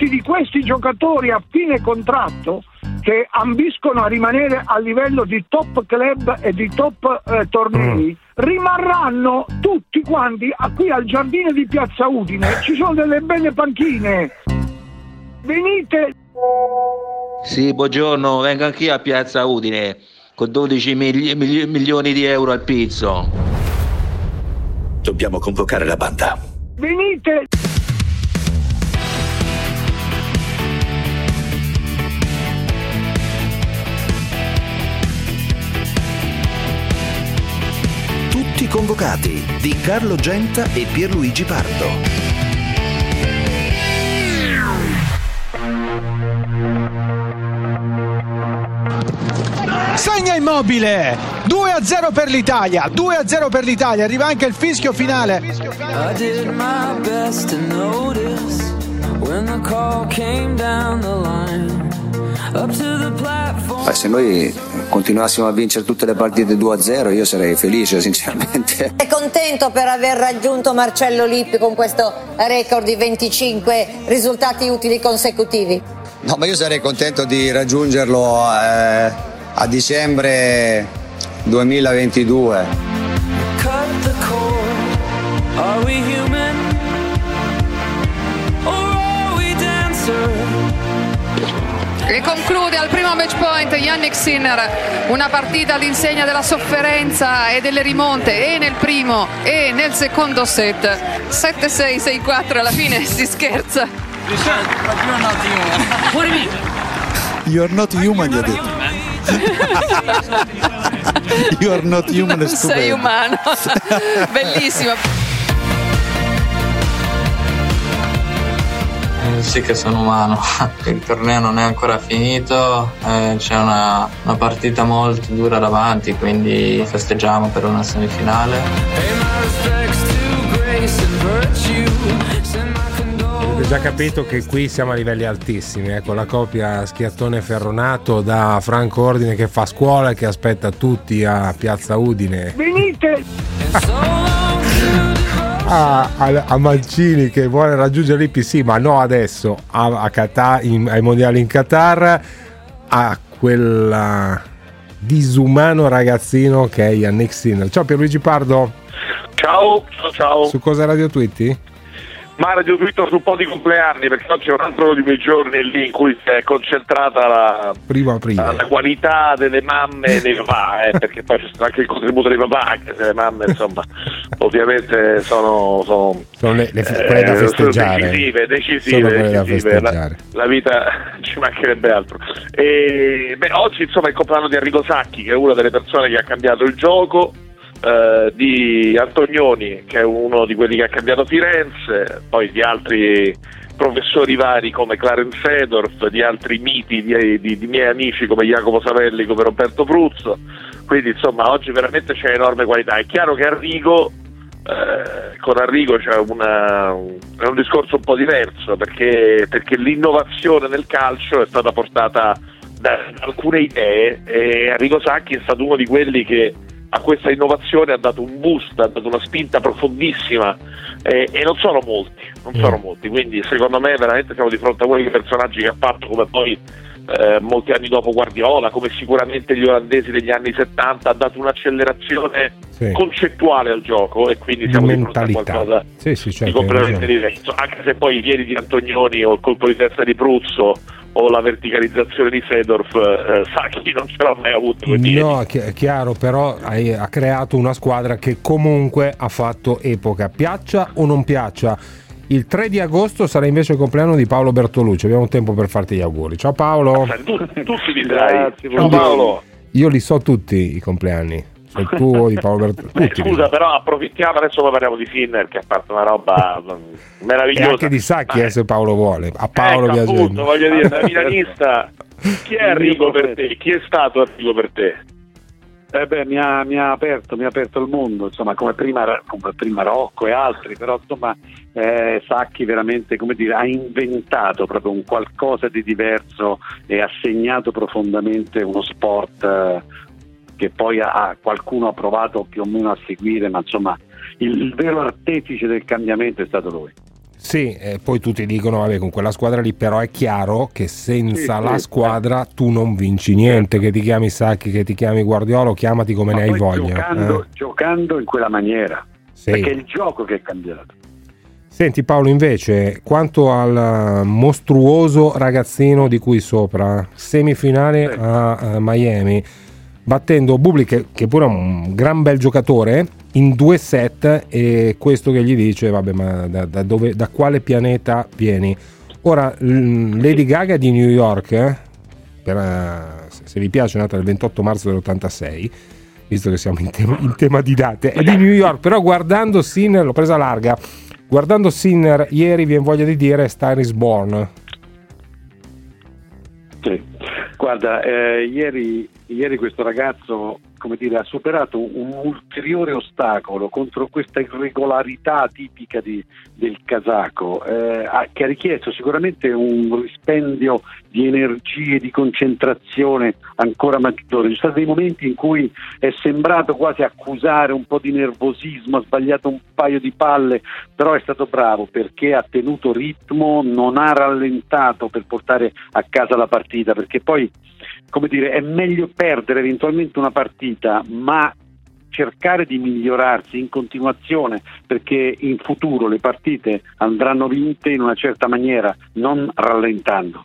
molti di questi giocatori a fine contratto che ambiscono a rimanere a livello di top club e di top eh, tornei mm. rimarranno tutti quanti qui al giardino di Piazza Udine. Ci sono delle belle panchine. Venite. Sì, buongiorno, vengo anch'io a Piazza Udine con 12 mili- mili- milioni di euro al pizzo. Dobbiamo convocare la banda. Venite. Convocati di Carlo Genta e Pierluigi Pardo. Segna immobile. 2 a 0 per l'Italia 2 a 0 per l'Italia. Arriva anche il fischio finale Beh, se noi continuassimo a vincere tutte le partite 2 a 0 io sarei felice sinceramente. È contento per aver raggiunto Marcello Lippi con questo record di 25 risultati utili consecutivi. No ma io sarei contento di raggiungerlo eh a dicembre 2022. E conclude al primo match point Yannick Sinner, una partita all'insegna della sofferenza e delle rimonte e nel primo e nel secondo set. 7-6, 6-4, alla fine si scherza. You're not human, gli ha detto. You are not human, non sei umano. Bellissimo. Sì che sono umano, il torneo non è ancora finito, eh, c'è una, una partita molto dura davanti, quindi festeggiamo per una semifinale. già capito che qui siamo a livelli altissimi, ecco la coppia Schiattone Ferronato da Franco Ordine che fa scuola e che aspetta tutti a Piazza Udine. Venite! a, a, a, Mancini che vuole raggiungere l'IPC, ma no adesso, a, Qatar, in, ai mondiali in Qatar, a quel disumano ragazzino che è Yannick Sinner. Ciao Pierluigi Pardo. Ciao, ciao, ciao. Su cosa radio twitti? Ma radio Twitter su un po' di compleanni perché oggi è un altro di quei giorni lì in cui si è concentrata la, prima, prima. la qualità delle mamme e dei papà eh, perché poi c'è stato anche il contributo dei papà anche se le mamme insomma ovviamente sono, sono, sono le, le, quelle da festeggiare decisive, decisive, decisive. La, la, vita ci mancherebbe altro e, beh, oggi insomma è il compleanno di Enrico Sacchi che è una delle persone che ha cambiato il gioco eh, di Antonioni, che è uno di quelli che ha cambiato Firenze, poi di altri professori vari come Clarence Fedorf, di altri miti di, di, di, miei amici come Jacopo Savelli, come Roberto Pruzzo. Quindi insomma oggi veramente c'è enorme qualità. È chiaro che Arrigo, eh, con Arrigo c'è una, è un discorso un po' diverso perché, perché l'innovazione nel calcio è stata portata da alcune idee e Arrigo Sacchi è stato uno di quelli che a questa innovazione ha dato un boost, ha dato una spinta profondissima eh, e non sono molti, non sono mm. molti, quindi secondo me veramente siamo di fronte a uno dei personaggi che ha fatto come poi eh, molti anni dopo Guardiola, come sicuramente gli olandesi degli anni 70, ha dato un'accelerazione sì. concettuale al gioco e quindi siamo di fronte a qualcosa sì, sì, certo, di completamente diverso, anche se poi i piedi di Antonioni o il colpo di testa di Pruzzo o la verticalizzazione di Fedorf, eh, Sacchi non ce l'ha mai avuto. No, è chiaro, però hai, ha creato una squadra che comunque ha fatto epoca, piaccia o non piaccia. Il 3 di agosto sarà invece il compleanno di Paolo Bertolucci. Abbiamo tempo per farti gli auguri. Ciao Paolo. Tu, tu si vedrai. Ciao Paolo. Io li so tutti i compleanni il tuo di Paolo Bertolucci. Scusa, però approfittiamo adesso poi parliamo di Sinner che ha fatto una roba meravigliosa. E anche di Sacchi, eh, se Paolo vuole. A Paolo ecco. Appunto, voglio dire, da milanista, chi è Arrigo per te? Chi è stato Arrigo per te? Eh beh, mi ha, mi ha, aperto, mi ha aperto il mondo, insomma, come prima, come prima Rocco e altri, però insomma eh, Sacchi veramente dire, ha inventato proprio un qualcosa di diverso e ha segnato profondamente uno sport eh, che poi ha, qualcuno ha provato più o meno a seguire, ma insomma il, il vero artefice del cambiamento è stato lui. Sì, e poi tutti dicono, vabbè, con quella squadra lì, però è chiaro che senza Sì, la sì. squadra tu non vinci niente, che ti chiami Sacchi, che ti chiami Guardiolo, chiamati come Ma ne hai voglia. Giocando, eh. giocando in quella maniera. Sì. Perché è il gioco che è cambiato. Senti Paolo, invece, quanto al mostruoso ragazzino di cui sopra, semifinale a, a Miami, battendo Bublik, che, che pure è un gran bel giocatore, in due set e questo che gli dice, vabbè, ma da, da dove, da quale pianeta vieni? Ora, Lady Gaga di New York, eh, per, eh, se- se vi piace, è nata il 28 marzo dell'86, visto che siamo in tema, in tema di date, è di New York, però guardando Sinner, l'ho presa larga, guardando Sinner ieri viene voglia di dire Star is Born. Sì. Guarda, eh, ieri, ieri questo ragazzo come dire, ha superato un ulteriore ostacolo contro questa irregolarità tipica di- del kazako, eh, che ha richiesto sicuramente un rispendio di energie, di concentrazione ancora maggiore. Ci sono stati dei momenti in cui è sembrato quasi accusare un po' di nervosismo, ha sbagliato un paio di palle, però è stato bravo perché ha tenuto ritmo, non ha rallentato per portare a casa la partita, perché poi come dire, è meglio perdere eventualmente una partita, ma cercare di migliorarsi in continuazione perché in futuro le partite andranno vinte in una certa maniera, non rallentando.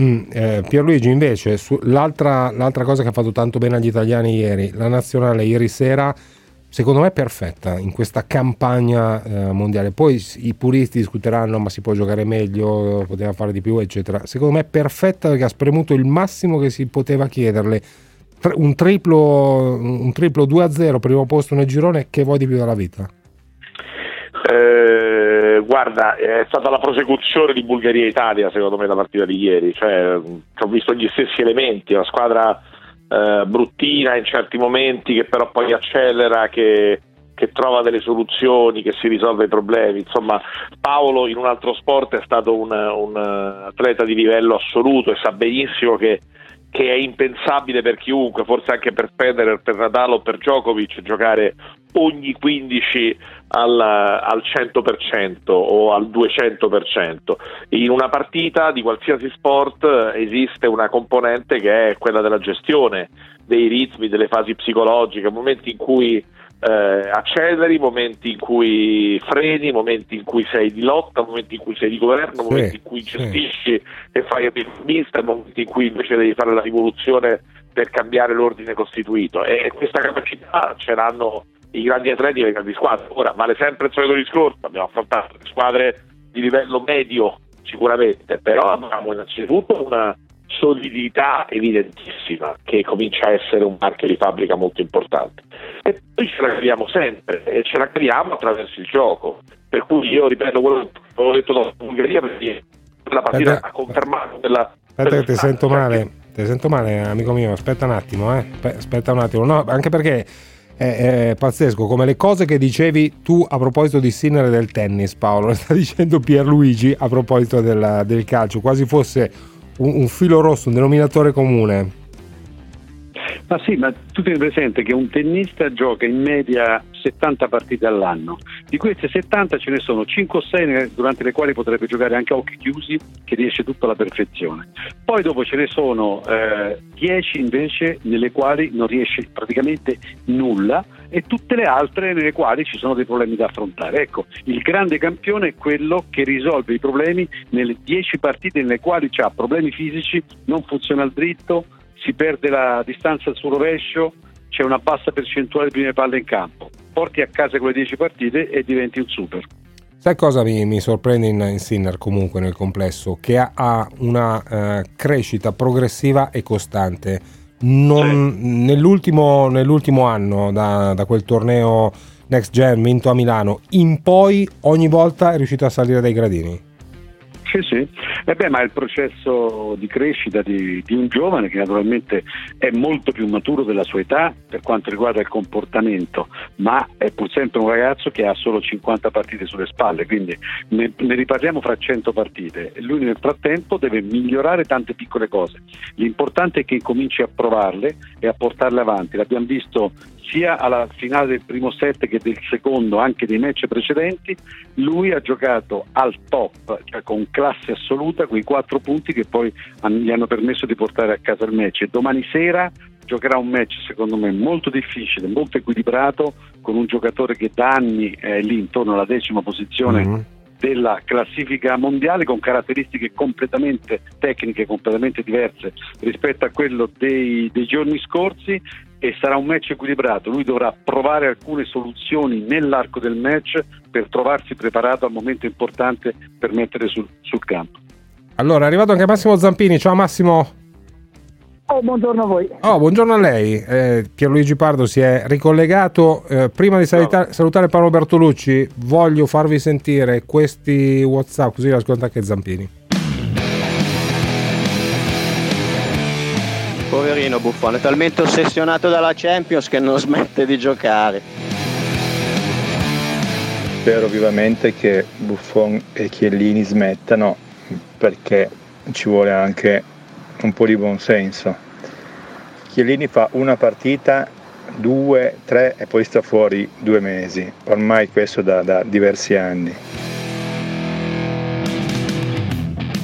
Mm, eh, Pierluigi invece, su- l'altra, l'altra cosa che ha fatto tanto bene agli italiani ieri, la nazionale ieri sera, secondo me è perfetta in questa campagna eh, mondiale. Poi i puristi discuteranno ma si può giocare meglio, poteva fare di più, eccetera. Secondo me è perfetta perché ha spremuto il massimo che si poteva chiederle. Un triplo, un triplo 2-0, primo posto nel girone, che vuoi di più dalla vita? Eh, guarda, è stata la prosecuzione di Bulgaria-Italia secondo me la partita di ieri, cioè, ho visto gli stessi elementi, una squadra eh, bruttina in certi momenti che però poi accelera, che, che trova delle soluzioni, che si risolve i problemi. Insomma, Paolo in un altro sport è stato un, un, atleta di livello assoluto e sa benissimo che che è impensabile per chiunque, forse anche per Federer, per Nadal o per Djokovic, giocare ogni 15 al, al 100% o al 200%. In una partita di qualsiasi sport esiste una componente che è quella della gestione dei ritmi, delle fasi psicologiche, momenti in cui eh, acceleri, momenti in cui freni, momenti in cui sei di lotta, momenti in cui sei di governo, Sì, momenti in cui sì. gestisci e fai economista, momenti in cui invece devi fare la rivoluzione per cambiare l'ordine costituito. E questa capacità ce l'hanno i grandi atleti e le grandi squadre. Ora vale sempre il solito discorso, abbiamo affrontato squadre di livello medio sicuramente, però abbiamo innanzitutto una solidità evidentissima che comincia a essere un marchio di fabbrica molto importante e poi ce la caviamo sempre e ce la caviamo attraverso il gioco per cui io ripeto quello che avevo detto dopo Bulgaria perché la partita Aspetta. ha confermato quella Aspetta che ti sento male, ti sento male amico mio, aspetta un attimo, eh. Aspe- aspetta un attimo, no, anche perché è, è pazzesco, come le cose che dicevi tu a proposito di Sinner e del tennis Paolo, le sta dicendo Pierluigi a proposito del, del calcio, quasi fosse un, un filo rosso, un denominatore comune. Ma sì, ma tu tieni presente che un tennista gioca in media 70 partite all'anno. Di queste 70 ce ne sono 5 o 6 durante le quali potrebbe giocare anche a occhi chiusi, che riesce tutto alla perfezione. Poi dopo ce ne sono eh, 10 invece nelle quali non riesce praticamente nulla e tutte le altre nelle quali ci sono dei problemi da affrontare. Ecco, il grande campione è quello che risolve i problemi nelle 10 partite nelle quali ha problemi fisici, non funziona il dritto, si perde la distanza sul rovescio, c'è una bassa percentuale di prime palle in campo. Porti a casa quelle 10 partite e diventi un super. Sai cosa mi, mi sorprende in, in Sinner comunque nel complesso? Che ha, ha una eh, crescita progressiva e costante. Non- nell'ultimo, nell'ultimo anno, da, da quel torneo Next Gen vinto a Milano, in poi ogni volta è riuscito a salire dai gradini. Sì, sì. E beh, ma è il processo di crescita di, di un giovane che naturalmente è molto più maturo della sua età per quanto riguarda il comportamento, ma è pur sempre un ragazzo che ha solo 50 partite sulle spalle, quindi ne, ne riparliamo fra 100 partite lui nel frattempo deve migliorare tante piccole cose. L'importante è che cominci a provarle e a portarle avanti. L'abbiamo visto sia alla finale del primo set che del secondo, anche dei match precedenti, lui ha giocato al top, cioè con classe assoluta, quei quattro punti che poi gli hanno permesso di portare a casa il match. E domani sera giocherà un match secondo me molto difficile, molto equilibrato, con un giocatore che da anni è lì intorno alla decima posizione. Mm-hmm della classifica mondiale con caratteristiche completamente tecniche, completamente diverse rispetto a quello dei, dei giorni scorsi e sarà un match equilibrato. Lui dovrà provare alcune soluzioni nell'arco del match per trovarsi preparato al momento importante per mettere sul, sul campo. Allora, è arrivato anche Massimo Zampini. Ciao Massimo. Oh, buongiorno a voi. Oh, buongiorno a lei. Eh, Pierluigi Pardo si è ricollegato. Eh, prima di salutare, salutare, Paolo Bertolucci, voglio farvi sentire questi WhatsApp, così ascolta anche Zampini. Poverino Buffone, è talmente ossessionato dalla Champions che non smette di giocare. Spero vivamente che Buffon e Chiellini smettano perché ci vuole anche un po' di buonsenso. Chiellini fa una partita, due, tre e poi sta fuori due mesi, ormai questo da, da diversi anni.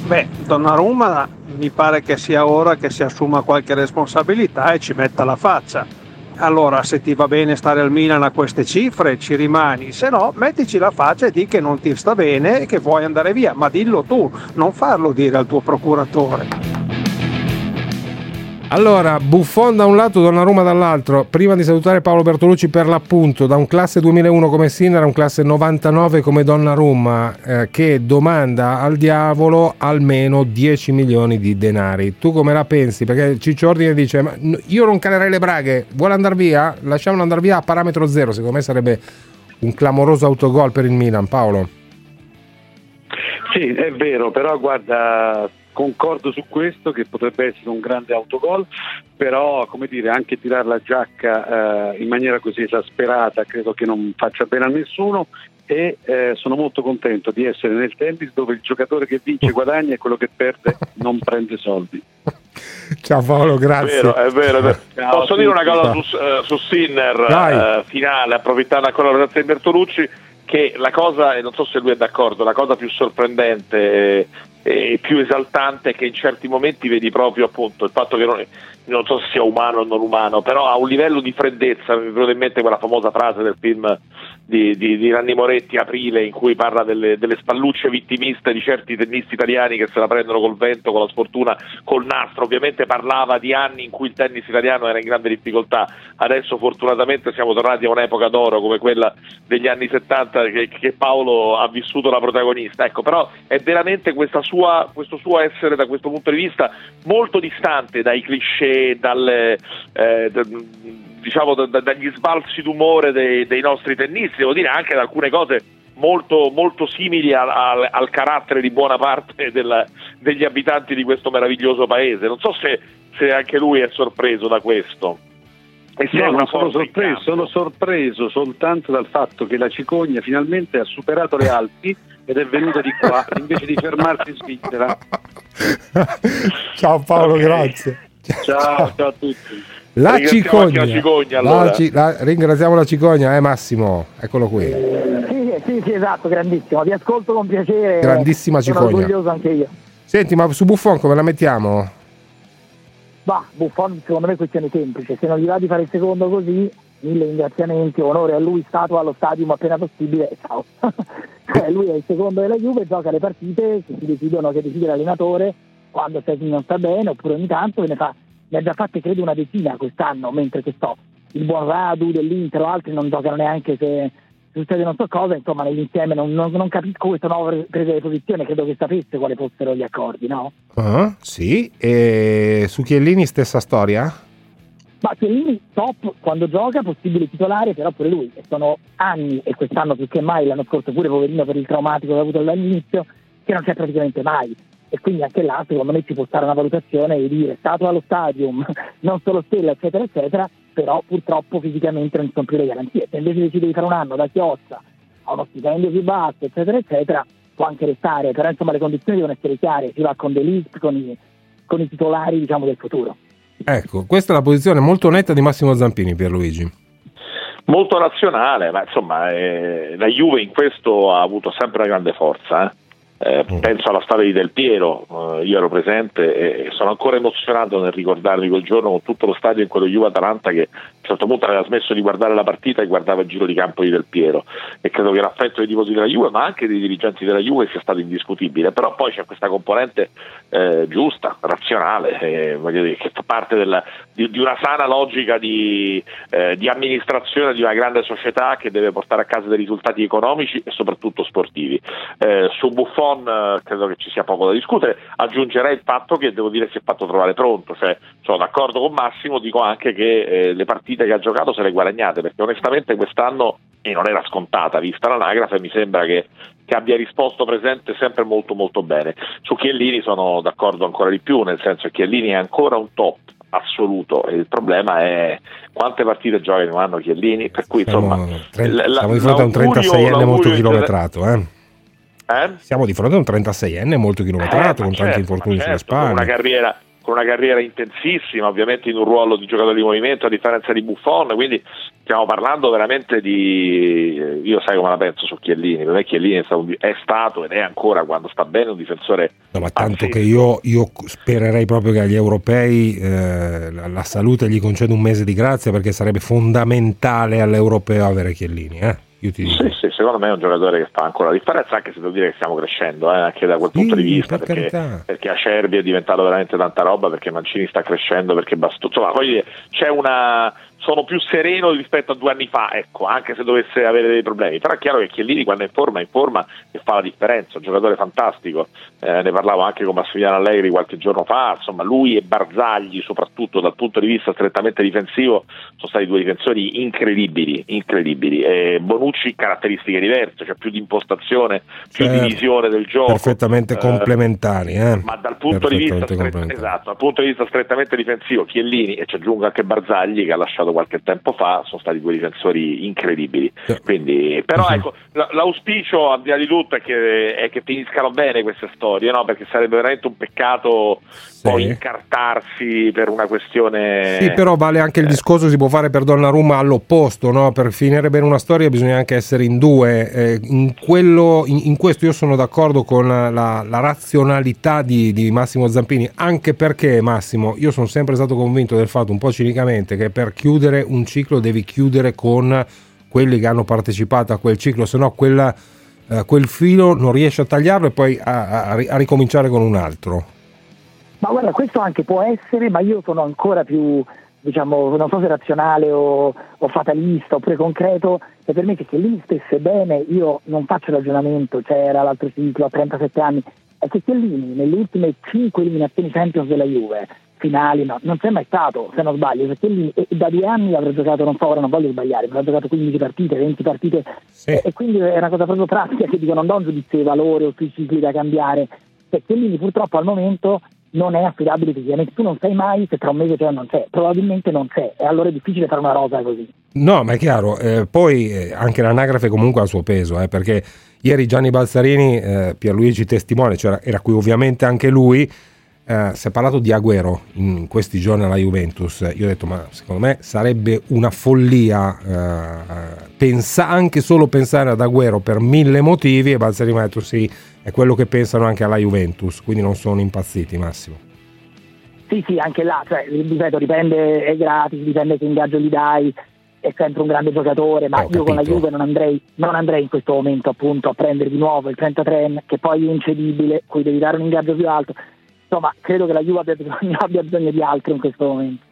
Beh, Donnarumma mi pare che sia ora che si assuma qualche responsabilità e ci metta la faccia. Allora, se ti va bene stare al Milan a queste cifre, ci rimani, se no, mettici la faccia e di che non ti sta bene e che vuoi andare via, ma dillo tu, non farlo dire al tuo procuratore. Allora, Buffon da un lato, Donnarumma dall'altro. Prima di salutare Paolo Bertolucci per l'appunto, da un classe 2001 come Sinner a un classe 99 come Donnarumma, eh, che domanda al diavolo almeno 10 milioni di denari. Tu come la pensi? Perché Ciccio Ordine dice, ma io non calerei le braghe, vuole andare via? Lasciamolo andare via a parametro zero, secondo me sarebbe un clamoroso autogol per il Milan. Paolo? Sì, è vero, però guarda, concordo su questo che potrebbe essere un grande autogol, però come dire anche tirare la giacca eh, in maniera così esasperata credo che non faccia bene a nessuno e eh, sono molto contento di essere nel tennis dove il giocatore che vince guadagna e quello che perde non prende soldi. Ciao Paolo, grazie. È vero, è vero. È vero. Ciao, Posso dire una cosa su, uh, su Sinner uh, finale, approfittando ancora la presenza di Bertolucci, che la cosa, e non so se lui è d'accordo, la cosa più sorprendente e più esaltante che in certi momenti vedi proprio appunto il fatto che non, non so se sia umano o non umano, però ha un livello di freddezza, mi viene in mente quella famosa frase del film di, di, di Nanni Moretti Aprile in cui parla delle, delle, spallucce vittimiste di certi tennisti italiani che se la prendono col vento, con la sfortuna, col nastro. Ovviamente parlava di anni in cui il tennis italiano era in grande difficoltà. Adesso fortunatamente siamo tornati a un'epoca d'oro come quella degli anni 70 che, che Paolo ha vissuto da protagonista. Ecco, però è veramente sua, questo suo essere da questo punto di vista molto distante dai cliché, dalle, eh, diciamo, da, dagli sbalzi d'umore dei, dei, nostri tennisti, devo dire anche da alcune cose molto, molto simili al, al, al, carattere di buona parte del, degli abitanti di questo meraviglioso paese. Non so se, se anche lui è sorpreso da questo. No, non sono sorpreso, sono sorpreso soltanto dal fatto che la cicogna finalmente ha superato le Alpi ed è venuta di qua invece di fermarsi in Svizzera. ciao Paolo, okay. grazie. Ciao, ciao a tutti. La cicogna, la cicogna allora. la, la, ringraziamo la cicogna, eh Massimo, eccolo qui. Sì, sì, sì, esatto, grandissimo, vi ascolto con piacere. Grandissima cicogna. Sono orgoglioso anche io. Senti, ma su Buffon come la mettiamo? Bah, Buffon secondo me è questione semplice, se non gli va di fare il secondo così, mille ringraziamenti, onore a lui, statua allo stadium appena possibile, ciao. cioè, lui è il secondo della Juve, gioca le partite che si decidono, che decide l'allenatore, quando non sta bene, oppure ogni tanto ne fa ne ha già fatte credo una decina quest'anno, mentre che so, il buon Radu dell'Inter o altri non giocano neanche se succede non so cosa, insomma nell'insieme non, non, non capisco questa nuova presa di posizione, credo che sapesse quali fossero gli accordi, no? Uh, sì, e su Chiellini stessa storia? Ma Chiellini top quando gioca, possibile titolare, però pure lui, sono anni e quest'anno più che mai, l'anno scorso pure poverino per il traumatico che ha avuto dall'inizio, che non c'è praticamente mai e quindi anche là secondo me ci può stare una valutazione di dire stato allo stadium, non solo stella eccetera eccetera, però purtroppo fisicamente non ci sono più le garanzie, se invece decide di fare un anno da chiozza a uno stipendio più basso eccetera eccetera può anche restare, però insomma le condizioni devono essere chiare, si va con dell'Ist, con i, con i titolari diciamo del futuro. Ecco, questa è la posizione molto netta di Massimo Zampini Pierluigi. molto razionale, ma insomma eh, la Juve in questo ha avuto sempre una grande forza. Eh. Eh, mm. penso alla storia di Del Piero, eh, io ero presente e sono ancora emozionato nel ricordarmi quel giorno con tutto lo stadio in quello Juve-Atalanta che a un certo punto aveva smesso di guardare la partita e guardava il giro di campo di Del Piero. E credo che l'affetto dei tifosi della Juve ma anche dei dirigenti della Juve sia stato indiscutibile, però poi c'è questa componente eh, giusta, razionale, eh, dire, che fa parte della, di, di, una sana logica di, eh, di amministrazione di una grande società che deve portare a casa dei risultati economici e soprattutto sportivi. Eh, su Buffon eh, credo che ci sia poco da discutere, aggiungerei il fatto che devo dire si è fatto trovare pronto, cioè sono d'accordo con Massimo, dico anche che eh, le partite che ha giocato se le guadagnate, perché onestamente quest'anno, e non era scontata vista l'anagrafe, mi sembra che, che abbia risposto presente sempre molto molto bene. Su Chiellini sono d'accordo ancora di più, nel senso che Chiellini è ancora un top assoluto il problema è quante partite gioca in un anno Chiellini per cui insomma siamo, 30, la, siamo di fronte a un 36enne molto chilometrato eh? Eh? Siamo di fronte a un 36enne molto chilometrato, eh, con certo, tanti infortuni certo, sulle spalle. Una carriera, con una carriera intensissima, ovviamente in un ruolo di giocatore di movimento a differenza di Buffon, quindi stiamo parlando veramente di io sai come la penso su Chiellini, per me Chiellini è stato, è stato ed è ancora quando sta bene un difensore no, ma tanto che io, io, spererei proprio che agli europei eh, la, la, salute gli conceda un mese di grazia perché sarebbe fondamentale all'europeo avere Chiellini eh? Io ti dico. Sì, sì, secondo me è un giocatore che fa ancora la differenza, anche se devo dire che stiamo crescendo, eh, anche da quel sì, punto di vista, per perché, perché Acerbi è diventato veramente tanta roba, perché Mancini sta crescendo, perché Bastu... Insomma, dire, c'è una sono più sereno rispetto a due anni fa, ecco, anche se dovesse avere dei problemi. Però è chiaro che Chiellini quando è in forma è in forma e fa la differenza, un giocatore fantastico. Eh, ne parlavo anche con Massimiliano Allegri qualche giorno fa, insomma, lui e Barzagli, soprattutto dal punto di vista strettamente difensivo, sono stati due difensori incredibili, incredibili. E Bonucci caratteristiche diverse, cioè più di impostazione, più certo, di visione del gioco. Perfettamente eh, complementari, eh? Ma dal punto, di vista, esatto, dal punto di vista strettamente difensivo, Chiellini e ci aggiungo anche Barzagli che ha lasciato passato qualche tempo fa, sono stati due difensori incredibili. Quindi, però uh-huh. ecco, l'auspicio al di là di tutto è che, è che finiscano bene queste storie, no? perché sarebbe veramente un peccato sì. poi incartarsi per una questione... Sì, però vale anche il eh. discorso, si può fare per Donnarumma all'opposto, no? per finire bene una storia bisogna anche essere in due. Eh, in, quello, in, in, questo io sono d'accordo con la, la razionalità di, di Massimo Zampini, anche perché Massimo, io sono sempre stato convinto del fatto, un po' cinicamente, che per chiudere chiudere un ciclo devi chiudere con quelli che hanno partecipato a quel ciclo, se no quella, eh, quel filo non riesci a tagliarlo e poi a, a, a, ricominciare con un altro. Ma guarda, questo anche può essere, ma io sono ancora più, diciamo, non so se razionale o, o fatalista oppure concreto, e per me che Chiellini stesse bene, io non faccio ragionamento, cioè l'altro ciclo a 37 anni, è che Chiellini nelle ultime 5 eliminazioni Champions della Juve finali, no, non c'è mai stato, se non sbaglio, perché lì da due anni avrà giocato, non so, ora non voglio sbagliare, ha giocato 15 partite, 20 partite, sì. e, e, quindi è una cosa proprio pratica che dico, non do un giudizio di valore o sui cicli da cambiare, perché lì purtroppo al momento non è affidabile fisicamente, tu non sai mai se tra un mese c'è o non c'è, probabilmente non c'è, e allora è difficile fare una rosa così. No, ma è chiaro, eh, poi eh, anche l'anagrafe comunque ha il suo peso, eh, perché ieri Gianni Balzarini, eh, Pierluigi testimone, cioè era qui ovviamente anche lui, eh, si è parlato di Agüero in questi giorni alla Juventus. Io ho detto, ma secondo me sarebbe una follia eh, pensa, anche solo pensare ad Agüero per mille motivi. E Balzeri mi ha detto, sì, è quello che pensano anche alla Juventus, quindi non sono impazziti, Massimo. Sì, sì, anche là, cioè, ripeto, dipende, è gratis, dipende che ingaggio gli dai, è sempre un grande giocatore, ma io con la Juve non andrei, non andrei, in questo momento appunto a prendere di nuovo il 33 che poi è incedibile, cui devi dare un ingaggio più alto insomma credo che la Juve abbia bisogno, abbia bisogno di altro in questo momento.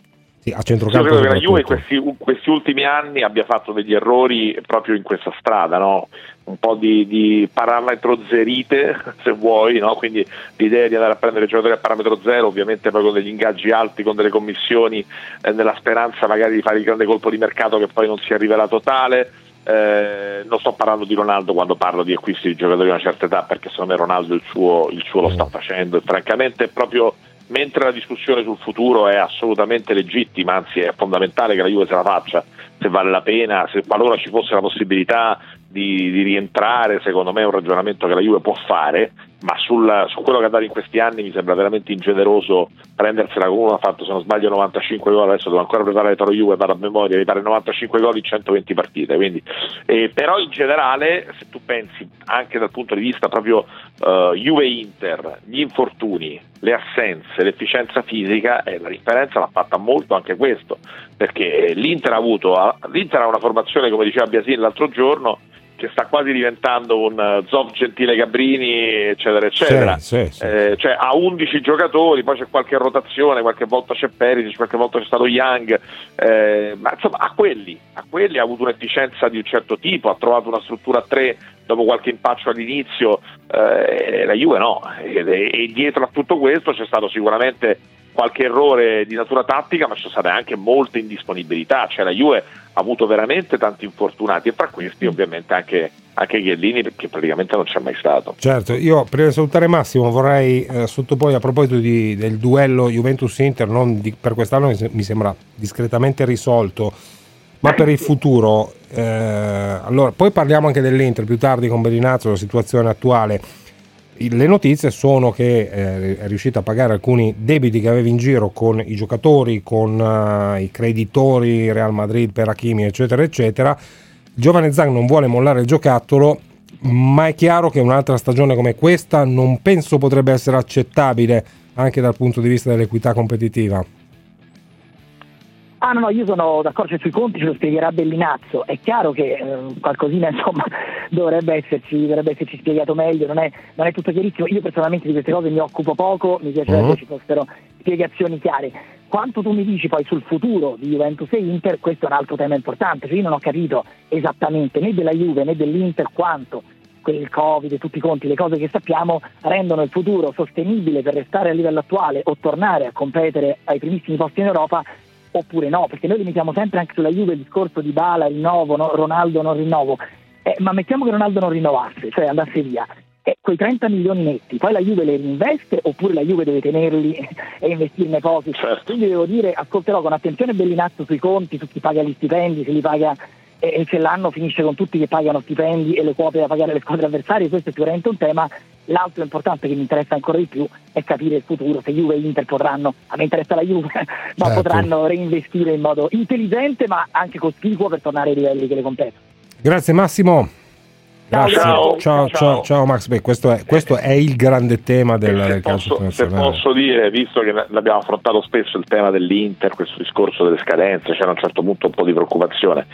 Sì, a centrocampo. Io credo che la Juve in questi, questi, ultimi anni abbia fatto degli errori proprio in questa strada, no? un po' di, di parametro zerite, se vuoi, no? quindi l'idea di andare a prendere giocatori a parametro zero, ovviamente poi con degli ingaggi alti, con delle commissioni, eh, nella speranza magari di fare il grande colpo di mercato che poi non si è rivelato tale eh, non sto parlando di Ronaldo quando parlo di acquisti di giocatori di una certa età perché secondo me Ronaldo il suo, il suo lo sta facendo. E francamente proprio mentre la discussione sul futuro è assolutamente legittima anzi è fondamentale che la Juve se la faccia se vale la pena, se qualora ci fosse la possibilità di, di rientrare secondo me è un ragionamento che la Juve può fare ma sul, su quello che ha dato in questi anni mi sembra veramente ingeneroso prendersela con uno ha fatto se non sbaglio 95 gol adesso devo ancora preparare Toro Juve vado a memoria mi pare 95 gol in 120 partite quindi, eh, però in generale se tu pensi anche dal punto di vista proprio uh, Juve-Inter gli infortuni le assenze, l'efficienza fisica eh, la differenza l'ha fatta molto anche questo perché l'Inter ha avuto l'Inter ha una formazione come diceva Biasin l'altro giorno che sta quasi diventando un uh, Zoff Gentile Gabrini, eccetera, eccetera. Sì, sì, sì. Eh, cioè ha 11 giocatori, poi c'è qualche rotazione, qualche volta c'è Perisic, qualche volta c'è stato Young, eh, ma insomma a quelli, a quelli ha avuto un'efficienza di un certo tipo, ha trovato una struttura a 3 dopo qualche impaccio all'inizio, eh, la Juve no, e, e dietro a tutto questo c'è stato sicuramente qualche errore di natura tattica, ma ci sono state anche molte indisponibilità, cioè la Juve ha avuto veramente tanti infortunati e tra questi ovviamente anche, anche Chiellini perché praticamente non c'è mai stato. Certo, io prima di salutare Massimo vorrei eh, sottoporre a proposito di, del duello Juventus-Inter, non di, per quest'anno mi sembra discretamente risolto, ma per il futuro, eh, allora poi parliamo anche dell'Inter più tardi con Bellinazzo, la situazione attuale le notizie sono che eh, è riuscito a pagare alcuni debiti che aveva in giro con i giocatori, con uh, i creditori Real Madrid per Hakimi, eccetera, eccetera. Giovane Zang non vuole mollare il giocattolo, ma è chiaro che un'altra stagione come questa non penso potrebbe essere accettabile anche dal punto di vista dell'equità competitiva. Ah no, no, io sono d'accordo sui conti, ce lo spiegherà Bellinazzo. È chiaro che eh, qualcosina insomma dovrebbe esserci, dovrebbe esserci spiegato meglio, non è, non è, tutto chiarissimo. Io personalmente di queste cose mi occupo poco, mi piacerebbe uh-huh. ci fossero spiegazioni chiare. Quanto tu mi dici poi sul futuro di Juventus e Inter, questo è un altro tema importante, cioè io non ho capito esattamente né della Juve né dell'Inter quanto il Covid e tutti i conti, le cose che sappiamo rendono il futuro sostenibile per restare a livello attuale o tornare a competere ai primissimi posti in Europa oppure no, perché noi limitiamo sempre anche sulla Juve il discorso di Bala, rinnovo, no, Ronaldo non rinnovo, eh, ma mettiamo che Ronaldo non rinnovasse, cioè andasse via, eh, quei 30 milioni netti, poi la Juve le reinveste oppure la Juve deve tenerli e investirne pochi? Certo. Quindi devo dire, ascolterò con attenzione Bellinazzo sui conti, su chi paga gli stipendi, se li paga e se l'anno finisce con tutti che pagano stipendi e le quote da pagare alle squadre avversarie, questo è sicuramente un tema. L'altro importante che mi interessa ancora di più è capire il futuro, se Juve e Inter potranno, a me interessa la Juve, ma certo. potranno reinvestire in modo intelligente ma anche cospicuo per tornare ai livelli che le competono. Grazie Massimo. Grazie. Ciao, ciao, ciao, ciao Max. Beh, questo, è, questo, è, il grande tema del, calcio internazionale. Se posso dire, visto che l'abbiamo affrontato spesso il tema dell'Inter, questo discorso delle scadenze, c'era a un certo punto un po' di preoccupazione.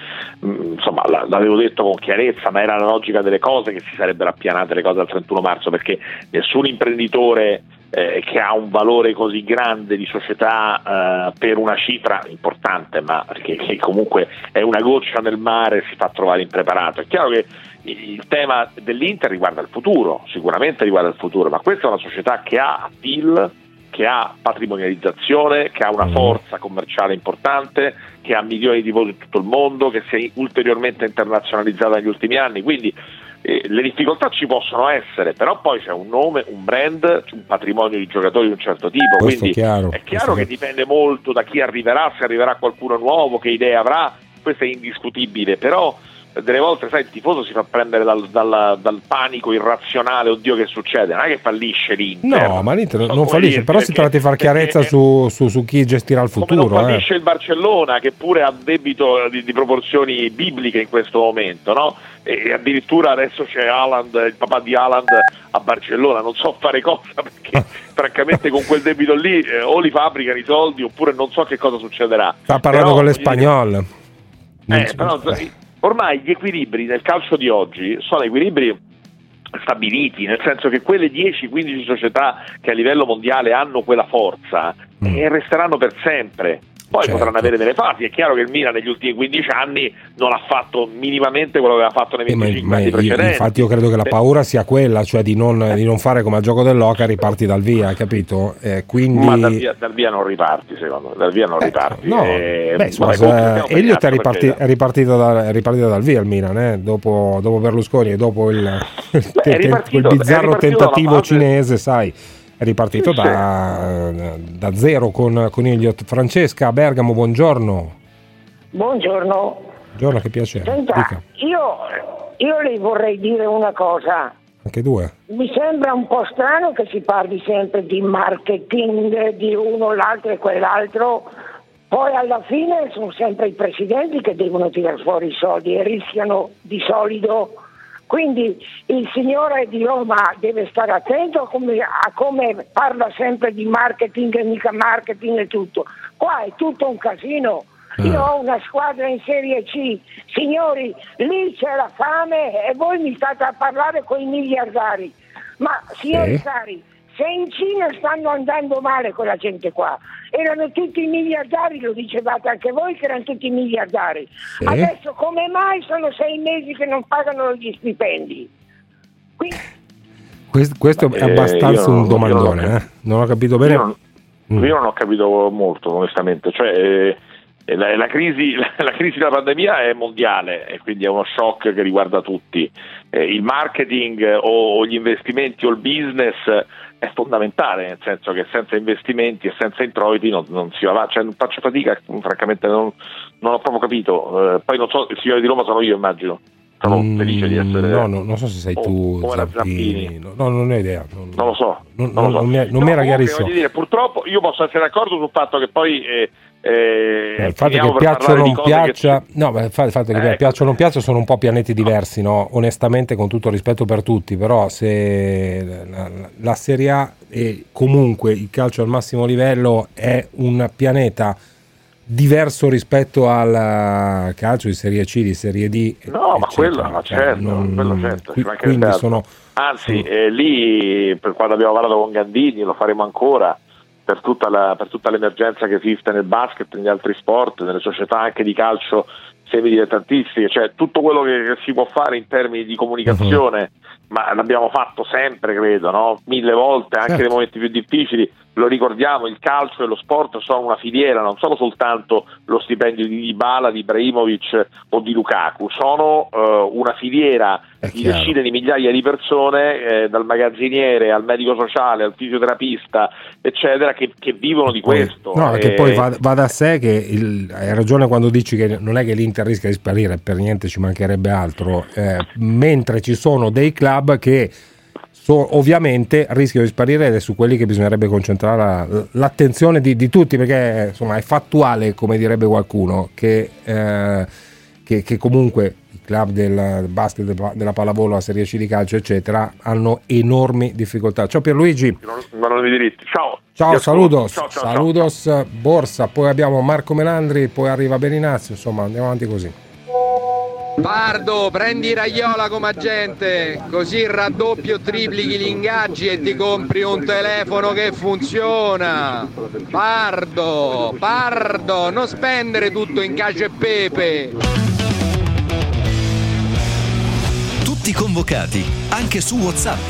Mm, insomma, l'avevo detto con chiarezza, ma era la logica delle cose che si sarebbero appianate le cose al 31 marzo, perché nessun imprenditore eh, che ha un valore così grande di società eh, per una cifra importante, ma perché comunque è una goccia nel mare si fa trovare impreparato. È chiaro che il tema dell'Inter riguarda il futuro, sicuramente riguarda il futuro, ma questa è una società che ha PIL, che ha patrimonializzazione, che ha una mm. forza commerciale importante, che ha milioni di voti in tutto il mondo, che si è ulteriormente internazionalizzata negli ultimi anni, quindi eh, le difficoltà ci possono essere, però poi c'è un nome, un brand, un patrimonio di giocatori di un certo tipo, Questo quindi è chiaro, è chiaro che dipende molto da chi arriverà, se arriverà qualcuno nuovo, che idee avrà, questo è indiscutibile, però delle volte sai il tifoso si fa prendere dal, dal, dal, panico irrazionale oddio che succede? Non è che fallisce l'Inter. No ma l'Inter non, non fallisce però si tratta di fare chiarezza su, su, su, chi gestirà il futuro come non fallisce eh. il Barcellona che pure ha debito di, di proporzioni bibliche in questo momento no? e addirittura adesso c'è Haaland, il papà di Haaland a Barcellona. Non so fare cosa perché francamente con quel debito lì eh, o li fabbricano i soldi oppure non so che cosa succederà. Sta parlando però, con le spagnole eh, però, ormai gli equilibri nel calcio di oggi sono equilibri stabiliti, nel senso che quelle 10-15 società che a livello mondiale hanno quella forza mm. eh, resteranno per sempre poi certo. potranno avere delle fasi. È chiaro che il Milan negli ultimi 15 anni non ha fatto minimamente quello che aveva fatto nei 25 eh, ma, anni precedenti. Infatti, io credo che la paura sia quella, cioè di non, di non fare come al gioco dell'Oca, riparti dal via, capito? Eh, quindi... Ma dal via, dal via, non riparti, secondo me. Dal via non eh, riparti. No, eh, beh, scusa, Elliot è, riparti, è, ripartito da, è ripartito dal via il Milan, eh? dopo, dopo, Berlusconi e dopo il, beh, il bizzarro tentativo cinese, sai ripartito sì, da, sì. da, zero con, con Elliot. Francesca Bergamo, buongiorno. Buongiorno. Buongiorno, che piacere. Senta, io, io, le vorrei dire una cosa. Anche due. Mi sembra un po' strano che si parli sempre di marketing di uno, l'altro e quell'altro, poi alla fine sono sempre i presidenti che devono tirare fuori i soldi e rischiano di solido. Quindi il signore di Roma deve stare attento a come, a come parla sempre di marketing e mica marketing e tutto. Qua è tutto un casino. Io ho una squadra in Serie C, signori, lì c'è la fame e voi mi state a parlare con i miliardari. Ma signori Sì. cari, se in Cina stanno andando male quella gente qua, erano tutti miliardari, lo dicevate anche voi che erano tutti miliardari. Sì. Adesso come mai sono sei mesi che non pagano gli stipendi? Questo, questo è Eh, abbastanza non- un domandone, non- eh. Non ho capito bene. Io non, io non ho capito molto, onestamente. Cioè, eh, la, la crisi, la, la crisi della pandemia è mondiale e quindi è uno shock che riguarda tutti. Eh, il marketing o, o gli investimenti o il business eh, è fondamentale, nel senso che senza investimenti e senza introiti non, non si va. Cioè, faccio fatica, francamente, non, non ho proprio capito. Eh, poi non so, il signore di Roma sono io, immagino. Sono felice di essere. Mm, No, no, non so se sei o- tu, come Zampini. No, no, non ho idea. Non, Non lo so. non- lo so. non mi, era chiarissimo. dire, purtroppo io posso essere d'accordo sul fatto che poi eh, eh, Eh, il fatto che piaccia o non cose che piaccia, no, ma il fa- il fatto che Ecco. piaccia o non piaccia sono un po' pianeti diversi, no? Onestamente, con tutto il rispetto per tutti, però se la, la- Serie A e comunque il calcio al massimo livello è un pianeta diverso rispetto al calcio di Serie C, di Serie D. No, ma eccetera. quello, ma Cioè, certo, non- quello certo, qui- quindi sono Anzi, eh, lì per quando abbiamo parlato con Gandini, lo faremo ancora per tutta, la- per tutta l'emergenza che esiste nel basket, negli altri sport, nelle società anche di calcio semidilettantistiche, cioè tutto quello che, che si può fare in termini di comunicazione, ma l'abbiamo fatto sempre, credo, no? mille volte, anche Certo. nei momenti più difficili. Lo ricordiamo, il calcio e lo sport sono una filiera, non sono soltanto lo stipendio di Dybala, di Ibrahimovic o di Lukaku, sono eh, una filiera di decine di migliaia di persone, eh, dal magazziniere al medico sociale al fisioterapista, eccetera, che, che vivono di questo. No, perché Eh, poi va, va da sé che il- hai ragione quando dici che non è che l'Inter rischia di sparire, per niente ci mancherebbe altro, eh, mentre ci sono dei club che so- ovviamente rischiano di sparire ed è su quelli che bisognerebbe concentrare la- l'attenzione di, di tutti, perché insomma è fattuale, come direbbe qualcuno, che, eh, che- che comunque i club del basket, del- della pallavolo, la Serie C di calcio, eccetera, hanno enormi difficoltà. Ciao Pierluigi. non, non. Ciao. Ciao, saludos, Ciao, ciao, ciao. saludos Borsa, poi abbiamo Marco Melandri, poi arriva Berinazzi, insomma andiamo avanti così. Pardo, prendi Raiola come agente, così raddoppio, triplichi gli ingaggi e ti compri un telefono che funziona. Pardo, Pardo, non spendere tutto in cacio e pepe. Tutti convocati, anche su WhatsApp.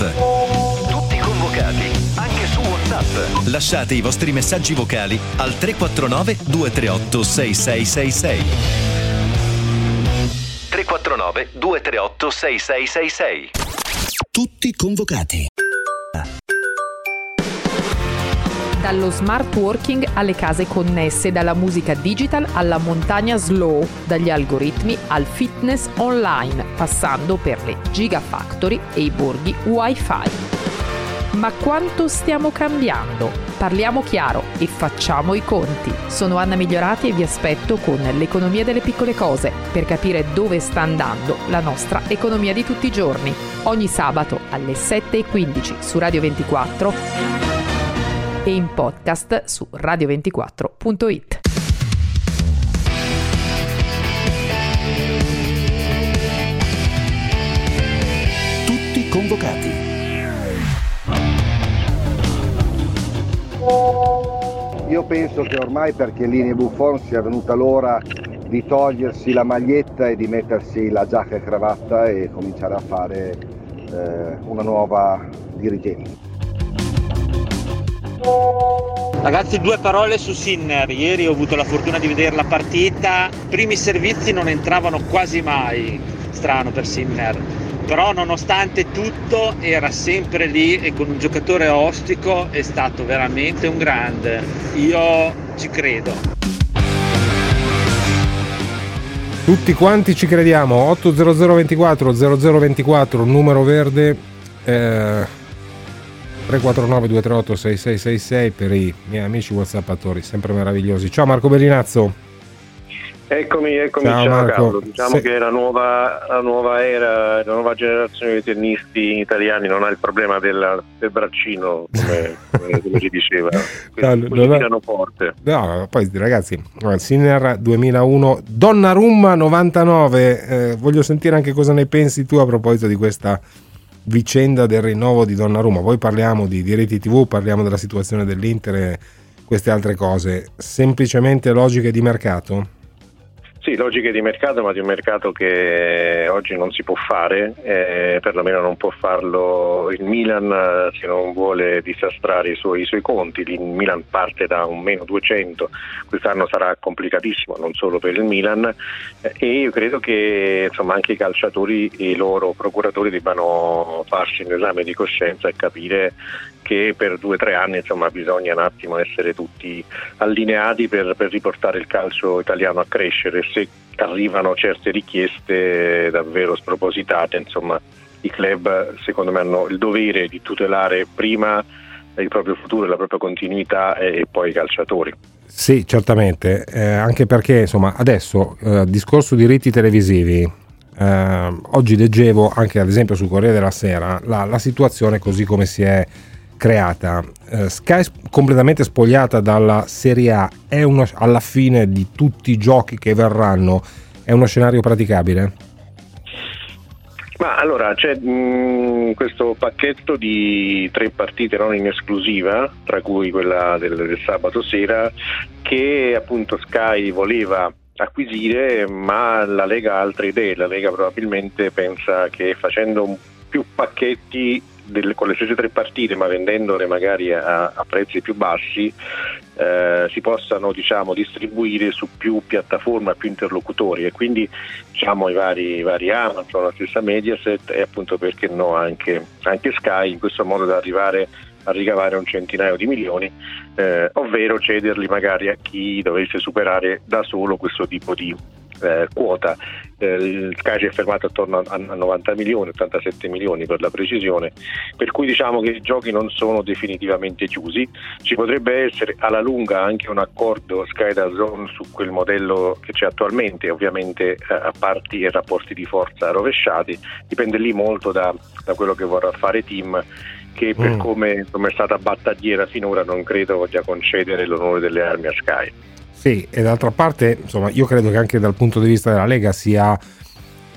Tutti convocati, anche su WhatsApp. Lasciate i vostri messaggi vocali al 349 238 6666. 349 238 6666. Tutti convocati. Dallo smart working alle case connesse, dalla musica digital alla montagna slow, dagli algoritmi al fitness online, passando per le gigafactory e i borghi wifi. Ma quanto stiamo cambiando? Parliamo chiaro e facciamo i conti. Sono Anna Migliorati e vi aspetto con l'economia delle piccole cose per capire dove sta andando la nostra economia di tutti i giorni. Ogni sabato alle 7.15 su Radio 24 e in podcast su radio24.it. Tutti convocati. Io penso che ormai per Chiellini e Buffon sia venuta l'ora di togliersi la maglietta e di mettersi la giacca e cravatta e cominciare a fare eh, una nuova dirigenza. Ragazzi, due parole su Sinner. Ieri ho avuto la fortuna di vedere la partita. Primi servizi non entravano quasi mai. Strano per Sinner. Però nonostante tutto era sempre lì e con un giocatore ostico è stato veramente un grande. Io ci credo. Tutti quanti ci crediamo, 80024 0024, numero verde Eh, 349 238 6666 per i miei amici whatsappatori, sempre meravigliosi. Ciao Marco Bellinazzo. Eccomi, eccomi, Ciao, ciao. Carlo. Diciamo Se- che la nuova, la nuova era, la nuova generazione di tennisti italiani non ha il problema del, del braccino, come, come- si diceva. No, Quindi non è- tirano forte. No, poi ragazzi, guarda, Sinner 2001, Donnarumma 99, eh, voglio sentire anche cosa ne pensi tu a proposito di questa vicenda del rinnovo di Donnarumma. Poi parliamo di diritti TV, parliamo della situazione dell'Inter e queste altre cose. Semplicemente logiche di mercato? Sì, logiche di mercato, ma di un mercato che oggi non si può fare, eh, perlomeno non può farlo il Milan eh, se non vuole disastrare i suoi, i suoi conti. Il Milan parte da un meno 200, quest'anno sarà complicatissimo non solo per il Milan eh, e io credo che insomma, anche i calciatori e i loro procuratori debbano farsi un esame di coscienza e capire che per due o tre anni insomma, bisogna un attimo essere tutti allineati per, per riportare il calcio italiano a crescere. Se arrivano certe richieste davvero spropositate, insomma, i club secondo me hanno il dovere di tutelare prima il proprio futuro, la propria continuità e, poi i calciatori. Sì, certamente, eh, anche perché insomma adesso eh, discorso diritti televisivi. eh, oggi leggevo anche ad esempio sul Corriere della Sera la, la situazione così come si è creata. Eh, Sky completamente spogliata dalla Serie A è uno, alla fine di tutti i giochi che verranno è uno scenario praticabile? Ma allora c'è mh, questo pacchetto di tre partite non in esclusiva, tra cui quella del, del sabato sera, che appunto Sky voleva acquisire, ma la Lega ha altre idee. La Lega probabilmente pensa che facendo più pacchetti delle- con le stesse tre partite, ma vendendole magari a, a prezzi più bassi, eh, si possano diciamo, distribuire su più piattaforme, più interlocutori. E quindi diciamo, i, vari, vari Amazon, la stessa Mediaset e appunto perché no anche, anche Sky in questo modo da arrivare a ricavare un centinaio di milioni, eh, ovvero cederli magari a chi dovesse superare da solo questo tipo di eh, quota. Eh, il Sky si è fermato attorno a, a 90 milioni, 87 milioni per la precisione, per cui diciamo che i giochi non sono definitivamente chiusi. Ci potrebbe essere alla lunga anche un accordo Sky da Zone su quel modello che c'è attualmente, ovviamente eh, a parti e rapporti di forza rovesciati, dipende lì molto da, da quello che vorrà fare Team che per Mm. come, come è stata battagliera finora non credo voglia concedere l'onore delle armi a Sky. Sì, e d'altra parte, insomma, io credo che anche dal punto di vista della Lega sia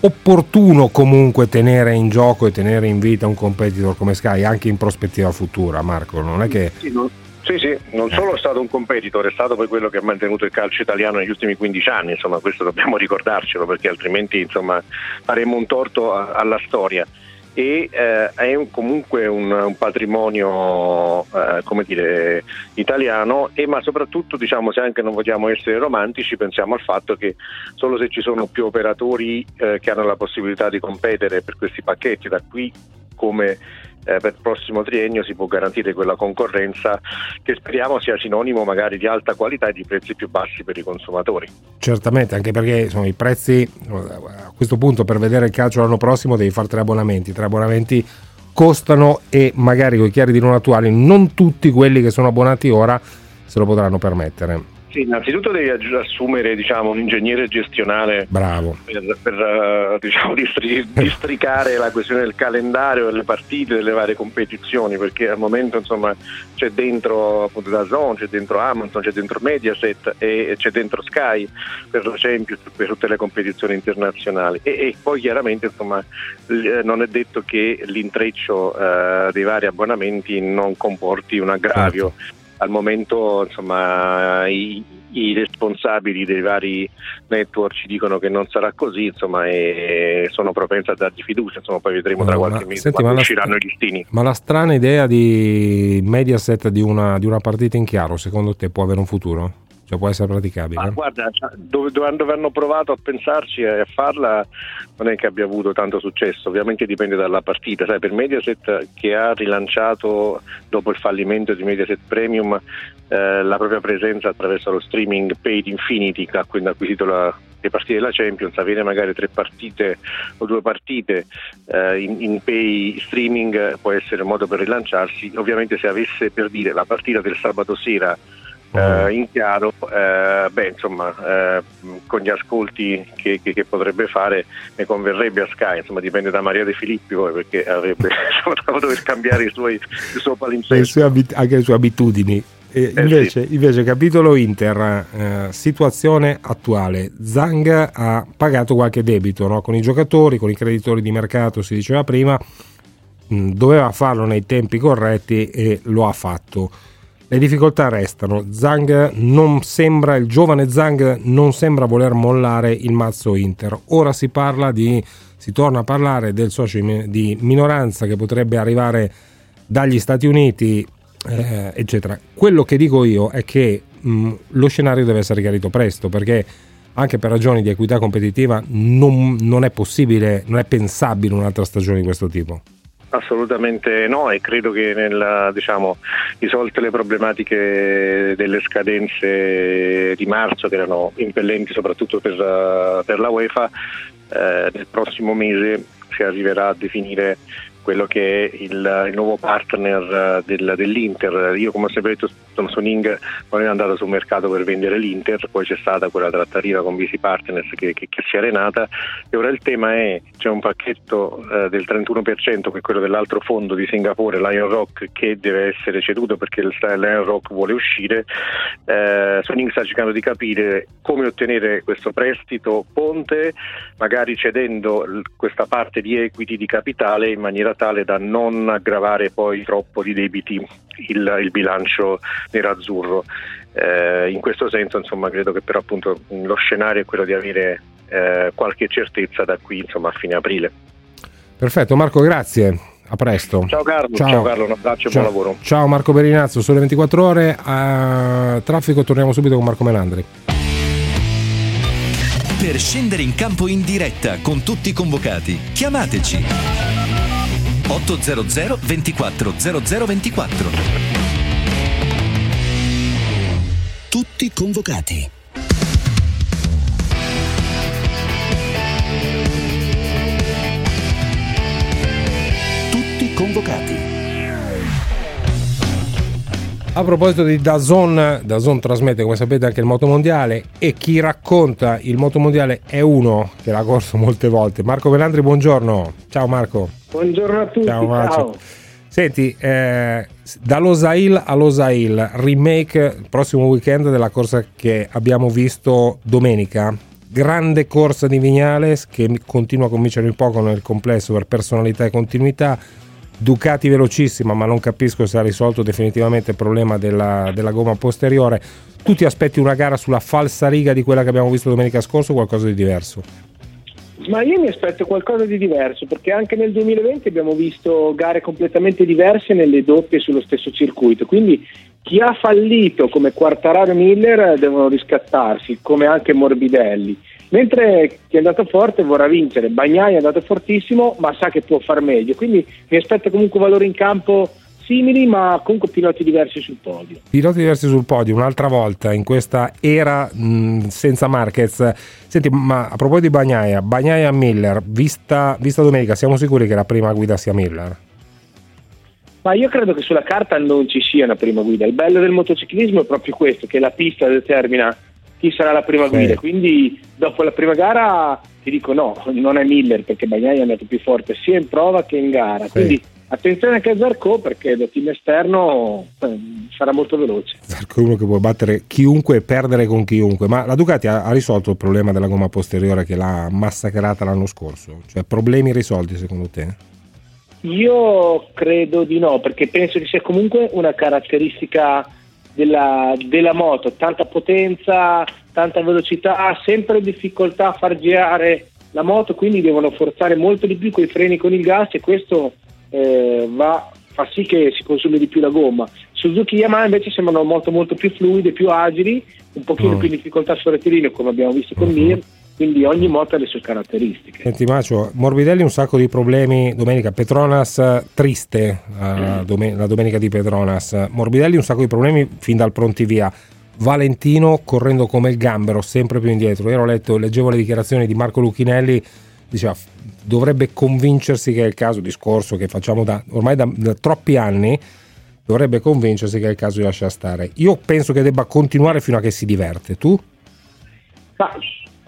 opportuno comunque tenere in gioco e tenere in vita un competitor come Sky anche in prospettiva futura, Marco. Non è che Sì, non- Sì, sì, non solo è stato un competitor, è stato poi quello che ha mantenuto il calcio italiano negli ultimi 15 anni, insomma questo dobbiamo ricordarcelo perché altrimenti insomma, faremo un torto alla storia. E eh, è un- comunque un, un patrimonio eh, dire, italiano, e, ma soprattutto diciamo, se anche non vogliamo essere romantici pensiamo al fatto che solo se ci sono più operatori eh, che hanno la possibilità di competere per questi pacchetti da qui come eh, per il prossimo triennio si può garantire quella concorrenza che speriamo sia sinonimo magari di alta qualità e di prezzi più bassi per i consumatori. certamente, anche perché insomma, i prezzi a questo punto per vedere il calcio l'anno prossimo devi fare tre abbonamenti, tre abbonamenti costano e magari con i chiari di non attuali non tutti quelli che sono abbonati ora se lo potranno permettere. Sì, innanzitutto devi assumere diciamo, un ingegnere gestionale Bravo. per, per, eh, diciamo, distri- districare la questione del calendario delle partite, delle varie competizioni, perché al momento insomma, c'è dentro appunto da Zone, c'è dentro Amazon, c'è dentro Mediaset e c'è dentro Sky per la Champions, per tutte le competizioni internazionali. E, e poi chiaramente insomma, eh, non è detto che l'intreccio eh, dei vari abbonamenti non comporti un aggravio al momento insomma, i, i responsabili dei vari network ci dicono che non sarà così insomma, e sono propensi a dargli fiducia insomma, poi vedremo tra No, qualche mese quando ma usciranno i listini Ma la strana idea di Mediaset di una, di una partita in chiaro, secondo te può avere un futuro? Cioè può essere praticabile? Ma guarda, cioè, dove, dove- dove hanno provato a pensarci e a farla non è che abbia avuto tanto successo, ovviamente dipende dalla partita. Sai, per Mediaset che ha rilanciato dopo il fallimento di Mediaset Premium eh, la propria presenza attraverso lo streaming Paid Infinity che ha quindi acquisito la, le partite della Champions, avere magari tre partite o due partite eh, in, in, pay streaming può essere un modo per rilanciarsi. Ovviamente se avesse per dire la partita del sabato sera eh, in chiaro, eh, beh, insomma, eh, con gli ascolti che, che, che, potrebbe fare ne converrebbe a Sky, insomma, dipende da Maria De Filippi poi perché avrebbe dover cambiare i suoi, il suo palinsesto. anche le sue abitudini. Eh, invece, sì. invece, capitolo Inter, eh, situazione attuale. Zang ha pagato qualche debito no? con i giocatori, con i creditori di mercato, si diceva prima, mh, doveva farlo nei tempi corretti e lo ha fatto. Le difficoltà restano. Sembra, il giovane Zang non sembra voler mollare il mazzo Inter. Ora si parla di, si torna a parlare del socio di minoranza che potrebbe arrivare dagli Stati Uniti, eh, eccetera. Quello che dico io è che mh, lo scenario deve essere chiarito presto perché anche per ragioni di equità competitiva non, non è possibile, non è pensabile un'altra stagione di questo tipo. Assolutamente no e credo che nella, diciamo, risolte le problematiche delle scadenze di marzo che erano impellenti soprattutto per, per la UEFA, eh, nel prossimo mese si arriverà a definire quello che è il, il nuovo partner eh, del, dell'Inter. Io come ho sempre detto Samsung non è andato sul mercato per vendere l'Inter, poi c'è stata quella trattativa con Visi Partners che, che, che si è arenata e ora il tema è c'è un pacchetto eh, del 31% che è quello dell'altro fondo di Singapore, Lion Rock, che deve essere ceduto perché il Lion Rock vuole uscire. Eh, Soning sta cercando di capire come ottenere questo prestito ponte, magari cedendo questa parte di equity di capitale in maniera tale da non aggravare poi troppo di debiti il, il bilancio nerazzurro. Eh, in questo senso insomma, credo che però appunto lo scenario è quello di avere eh, qualche certezza da qui insomma, a fine aprile. Perfetto Marco, grazie. A presto. Ciao Carlo, ciao, ciao Carlo un abbraccio e buon lavoro. Ciao Marco Berinazzo, sole 24 ore. A traffico torniamo subito con Marco Melandri per scendere in campo in diretta con tutti i convocati. Chiamateci 800 24 0024. Tutti convocati. Tutti convocati. A proposito di Dazon, Dazon trasmette come sapete anche il motomondiale e chi racconta il motomondiale è uno che l'ha corso molte volte. Marco Velandri, buongiorno. Ciao Marco. Buongiorno a tutti. Ciao Marco. Ciao. Senti, eh, dall'Osail all'Osail, remake prossimo weekend della corsa che abbiamo visto domenica. Grande corsa di Vignales che continua a convincere un poco nel complesso per personalità e continuità Ducati velocissima, ma non capisco se ha risolto definitivamente il problema della, della gomma posteriore. Tu ti aspetti una gara sulla falsa riga di quella che abbiamo visto domenica scorsa o qualcosa di diverso? Ma io mi aspetto qualcosa di diverso perché anche nel 2020 abbiamo visto gare completamente diverse nelle doppie sullo stesso circuito. Quindi chi ha fallito come Quartararo e Miller devono riscattarsi, come anche Morbidelli. Mentre chi è andato forte vorrà vincere, Bagnai è andato fortissimo ma sa che può far meglio, quindi mi aspetto comunque valori in campo simili ma comunque piloti diversi sul podio. Piloti diversi sul podio, un'altra volta in questa era mh, senza Marquez. Senti, ma a proposito di Bagnaia, Bagnaia Miller, vista, vista domenica, siamo sicuri che la prima guida sia Miller? Ma io credo che sulla carta non ci sia una prima guida. Il bello del motociclismo è proprio questo, che la pista determina chi sarà la prima guida. Quindi dopo la prima gara ti dico no, non è Miller perché Bagnai è andato più forte sia in prova che in gara. Sì. Quindi attenzione anche a Zarco perché da team esterno eh, sarà molto veloce. Zarco è uno che può battere chiunque e perdere con chiunque. Ma la Ducati ha, ha, risolto il problema della gomma posteriore che l'ha massacrata l'anno scorso? Cioè problemi risolti secondo te? Io credo di no perché penso che sia comunque una caratteristica della, della moto, tanta potenza, tanta velocità, sempre difficoltà a far girare la moto, quindi devono forzare molto di più con i freni con il gas e questo eh, va, fa sì che si consumi di più la gomma. Suzuki e Yamaha invece sembrano moto molto più fluide, più agili, un pochino mm. più in difficoltà sul rettilineo come abbiamo visto con mm-hmm. Mir, quindi ogni moto ha le sue caratteristiche. Senti Macio, Morbidelli un sacco di problemi, domenica Petronas triste, uh, dom- la domenica di Petronas, Morbidelli un sacco di problemi fin dal pronti via, Valentino correndo come il gambero sempre più indietro. Io ho letto, leggevo le dichiarazioni di Marco Lucchinelli, diceva dovrebbe convincersi che è il caso, discorso che facciamo da, ormai da, da troppi anni, dovrebbe convincersi che è il caso di lasciare stare. Io penso che debba continuare fino a che si diverte. Tu? Ma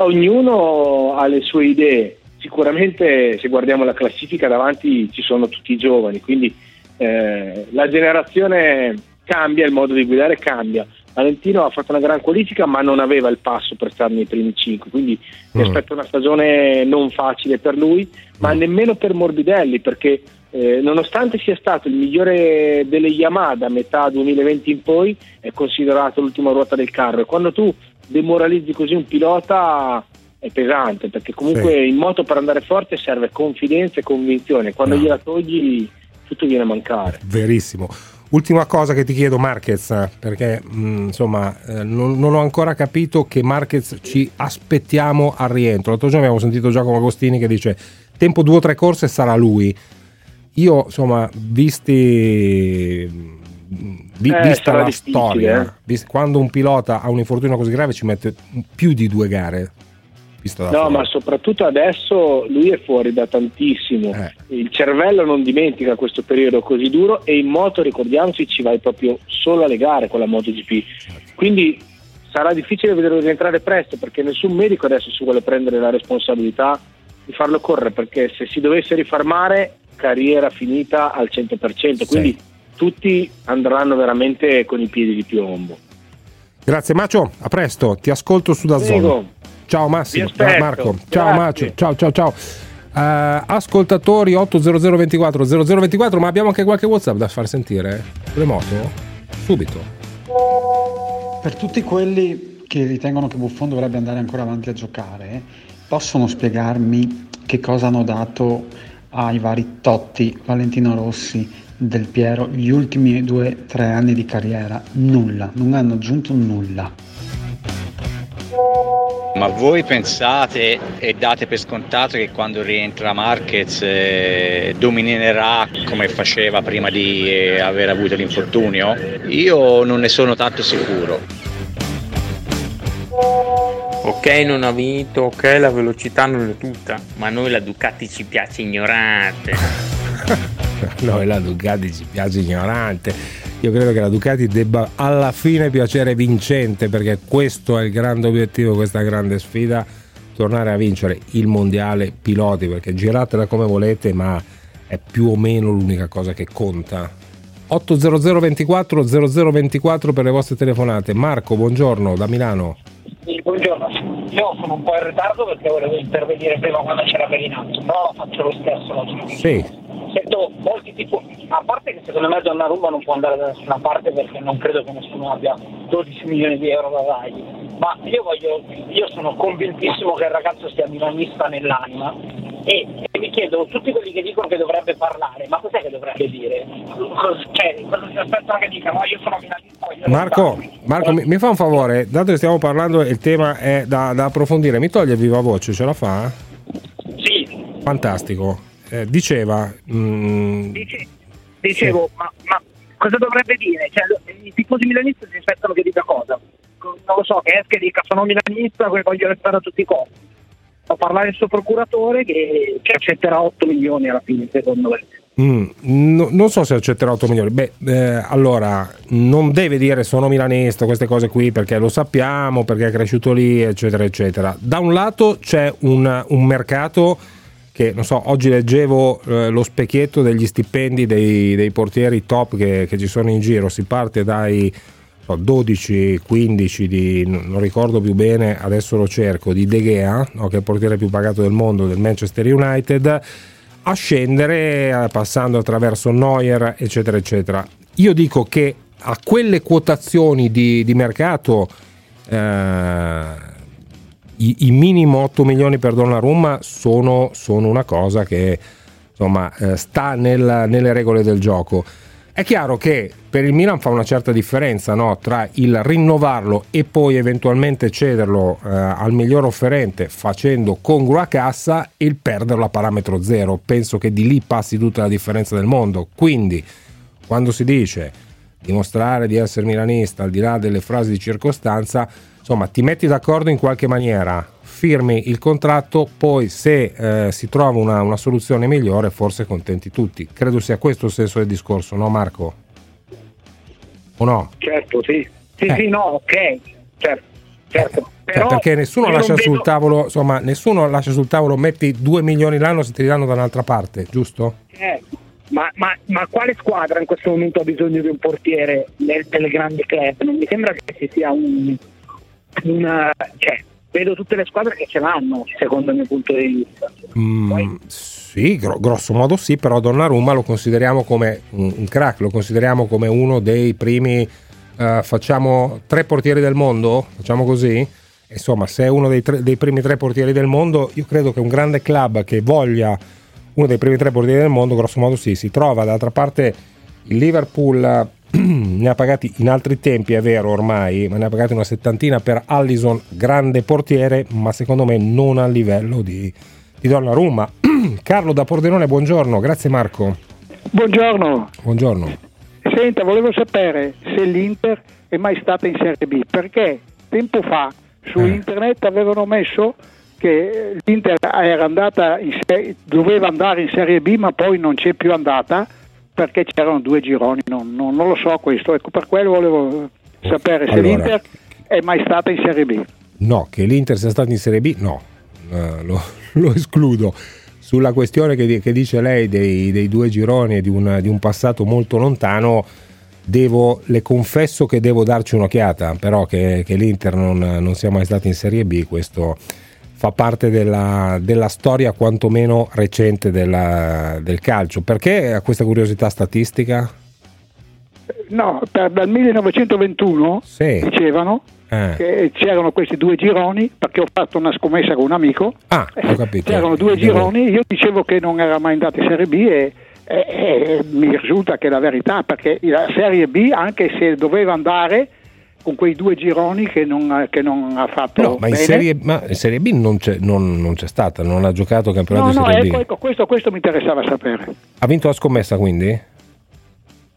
ognuno ha le sue idee. Sicuramente se guardiamo la classifica davanti ci sono tutti i giovani, quindi eh, la generazione cambia, il modo di guidare cambia. Valentino ha fatto una gran qualifica ma non aveva il passo per stare nei primi cinque, quindi mm. mi aspetto una stagione non facile per lui, ma mm. nemmeno per Morbidelli perché eh, nonostante sia stato il migliore delle Yamaha da metà 2020 in poi, è considerato l'ultima ruota del carro e quando tu demoralizzi così un pilota è pesante perché comunque sì. in moto per andare forte serve confidenza e convinzione, quando no. gliela togli tutto viene a mancare. Verissimo. Ultima cosa che ti chiedo Marquez, perché mh, mm, insomma eh, non, non, ho ancora capito che Marquez ci aspettiamo al rientro. L'altro giorno abbiamo sentito Giacomo Agostini che dice tempo due o tre corse sarà lui. Io insomma, visti, vi, eh, vista la storia, eh. quando un pilota ha un infortunio così grave ci mette più di due gare no, fuori. ma soprattutto adesso lui è fuori da tantissimo. Eh. Il cervello non dimentica questo periodo così duro e in moto, ricordiamoci, ci vai proprio solo alle gare con la MotoGP. Quindi sarà difficile vederlo rientrare presto perché nessun medico adesso si vuole prendere la responsabilità di farlo correre perché se si dovesse rifarmare carriera finita al 100%. Quindi sì. Tutti andranno veramente con i piedi di piombo. Grazie Macio, a presto, ti ascolto su da Zona. Ciao Massimo, ciao Marco, ciao Macio, ciao ciao ciao. Uh, ascoltatori 80024 0024, ma abbiamo anche qualche WhatsApp da far sentire? Remoto? Subito. Per tutti quelli che ritengono che Buffon dovrebbe andare ancora avanti a giocare, possono spiegarmi che cosa hanno dato ai vari Totti, Valentino Rossi, Del Piero gli ultimi due o tre anni di carriera? Nulla, non hanno aggiunto nulla. Ma voi pensate e date per scontato che quando rientra Marquez eh, dominerà come faceva prima di eh, aver avuto l'infortunio? Io non ne sono tanto sicuro. Ok, non ha vinto, ok, la velocità non è tutta, ma a noi la Ducati ci piace ignorante. a noi la Ducati ci piace ignorante io credo che la Ducati debba alla fine piacere vincente perché questo è il grande obiettivo, questa grande sfida, tornare a vincere il mondiale piloti perché giratela come volete ma è più o meno l'unica cosa che conta. 800 24 0024 per le vostre telefonate. Marco, buongiorno da Milano. Sì, buongiorno. Io sono un po' in ritardo perché volevo intervenire prima quando c'era Bellinazzo, però faccio lo stesso oggi. Sì sento molti tipo a parte che secondo me Donnarumma non può andare da nessuna parte perché non credo che nessuno abbia 12 milioni di euro da dargli ma io, voglio, io sono convintissimo che il ragazzo sia milanista nell'anima e, e, mi chiedo tutti quelli che dicono che dovrebbe parlare ma cos'è che dovrebbe dire? Cioè, cosa si aspettano che dica? No, io sono milanista Marco, Marco mi, mi, fa un favore dato che stiamo parlando e il tema è da, da approfondire mi toglie viva voce, ce la fa? Sì fantastico eh, diceva... Mm, Dice, dicevo, sì. ma, ma, cosa dovrebbe dire? Cioè, I tifosi milanisti si aspettano che dica cosa? Non lo so, che esca e dica sono milanista e voglio restare a tutti i costi. Fa parlare il suo procuratore che, che accetterà 8 milioni alla fine, secondo me. Mm, no, non so se accetterà 8 milioni. Beh, eh, allora non deve dire sono milanista, queste cose qui perché lo sappiamo, perché è cresciuto lì, eccetera, eccetera. Da un lato c'è un, un mercato che non so, oggi leggevo eh, lo specchietto degli stipendi dei, dei portieri top che, che, ci sono in giro, si parte dai so, 12, 15 di, non ricordo più bene, adesso lo cerco, di De Gea, no, che è il portiere più pagato del mondo del Manchester United, a scendere eh, passando attraverso Neuer, eccetera, eccetera. Io dico che a quelle quotazioni di, di mercato... Eh, i, i minimo 8 milioni per Donnarumma sono, sono una cosa che insomma, eh, sta nel, nelle regole del gioco. È chiaro che per il Milan fa una certa differenza no? tra il rinnovarlo e poi eventualmente cederlo eh, al miglior offerente facendo congrua cassa e il perderlo a parametro zero. Penso che di lì passi tutta la differenza del mondo. Quindi, quando si dice dimostrare di essere milanista, al di là delle frasi di circostanza, insomma, ti metti d'accordo in qualche maniera, firmi il contratto, poi se eh, si trova una, una, soluzione migliore, forse contenti tutti. Credo sia questo il senso del discorso, no Marco? O no? Certo, sì. Sì, eh. sì, no, ok. Certo, certo. Eh, Però perché nessuno lascia vedo... sul tavolo, insomma, nessuno lascia sul tavolo, metti 2 milioni l'anno se ti ridanno da un'altra parte, giusto? Eh, ma, ma, ma, quale squadra in questo momento ha bisogno di un portiere nel, delle grandi club? Non mi sembra che ci sia un, una. Cioè, vedo tutte le squadre che ce l'hanno, secondo il mio punto di vista. Mm, Poi... Sì, gro- grosso modo sì, però Donnarumma lo consideriamo come un, un crack, lo consideriamo come uno dei primi. Uh, facciamo tre portieri del mondo, facciamo così. Insomma, se è uno dei, tre, dei primi tre portieri del mondo, io credo che un grande club che voglia uno dei primi tre portieri del mondo, grosso modo sì, si trova. D'altra parte il Liverpool ne ha pagati in altri tempi, è vero ormai, ma ne ha pagati una settantina per Allison, grande portiere, ma secondo me non a livello di, di Donnarumma. Carlo da Pordenone, buongiorno, grazie Marco. Buongiorno. Buongiorno. Senta, volevo sapere se l'Inter è mai stata in Serie B, perché tempo fa su eh. internet avevano messo che l'Inter serie, doveva andare in Serie B ma poi non c'è più andata perché c'erano due gironi, non, non, non lo so questo, ecco per quello volevo sapere se allora, l'Inter è mai stata in Serie B. No, che l'Inter sia stata in Serie B, no, uh, lo, lo, escludo. Sulla questione che, che dice lei dei, dei, due gironi e di, di un passato molto lontano, Devo, le confesso che devo darci un'occhiata, però che, che l'Inter non, non, sia mai stata in Serie B, questo fa parte della, della storia quantomeno recente della, del calcio. Perché ha questa curiosità statistica? No, per, dal 1921 sì. dicevano eh. che c'erano questi due gironi perché ho fatto una scommessa con un amico. Ah, ho capito. C'erano due gironi, io dicevo che non era mai andato in Serie B e, e, e mi risulta che è la verità perché la Serie B, anche se doveva andare, con quei due gironi che non, che non ha fatto no, ma in, serie, ma in, serie, B non c'è, non, non c'è, stata, non ha giocato campionato no, no, Serie ecco, B. Ecco, questo, questo mi interessava sapere. Ha vinto la scommessa quindi?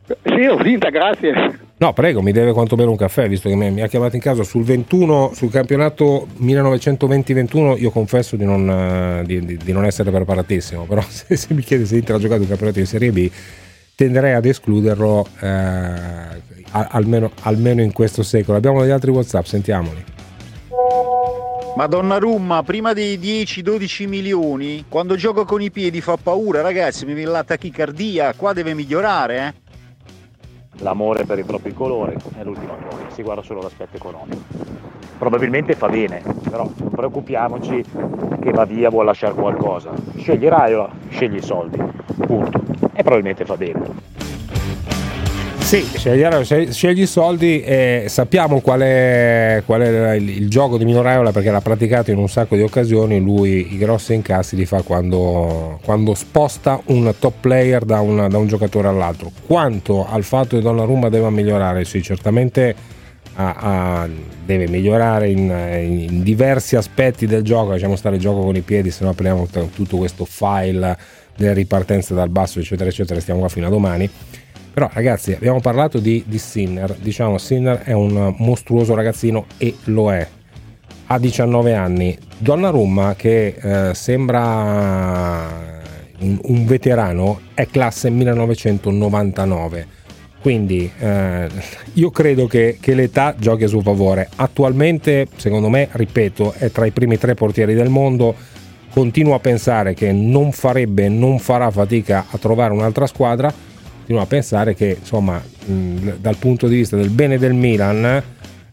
Sì, ho vinta, grazie. No, prego, mi deve quantomeno un caffè, visto che mi ha chiamato in casa sul 21, sul campionato 1920-21, io confesso di non, eh, di, di, di non essere preparatissimo, però se, se, mi chiede se Inter ha giocato un campionato di Serie B, tenderei ad escluderlo eh, almeno, almeno in questo secolo. Abbiamo degli altri WhatsApp, sentiamoli. Madonna Rumma, prima dei 10-12 milioni, quando gioco con i piedi fa paura, ragazzi, mi viene la tachicardia, qua deve migliorare, eh? L'amore per i propri colori è l'ultima cosa, si guarda solo l'aspetto economico. Probabilmente fa bene, però non preoccupiamoci che va via, vuole lasciare qualcosa. Scegli Raiola, scegli i soldi, punto. E probabilmente fa bene. Sì, scegli, i soldi e sappiamo qual è, qual è il, il, gioco di Mino Raiola perché l'ha praticato in un sacco di occasioni. Lui i grossi incassi li fa quando, quando sposta un top player da, una, da, un giocatore all'altro. Quanto al fatto che Donnarumma deve migliorare, sì, certamente a, a, deve migliorare in, in, diversi aspetti del gioco. Lasciamo stare il gioco con i piedi, se no apriamo tutto questo file delle ripartenze dal basso, eccetera, eccetera. Stiamo qua fino a domani però ragazzi abbiamo parlato di, di Sinner, diciamo Sinner è un mostruoso ragazzino e lo è. Ha 19 anni. Donnarumma che eh, sembra un, un, veterano è classe 1999. Quindi eh, io credo che, che, l'età giochi a suo favore. Attualmente, secondo me, ripeto, è tra i primi tre portieri del mondo. Continuo a pensare che non farebbe, non farà fatica a trovare un'altra squadra continuo a pensare che insomma mh, dal punto di vista del bene del Milan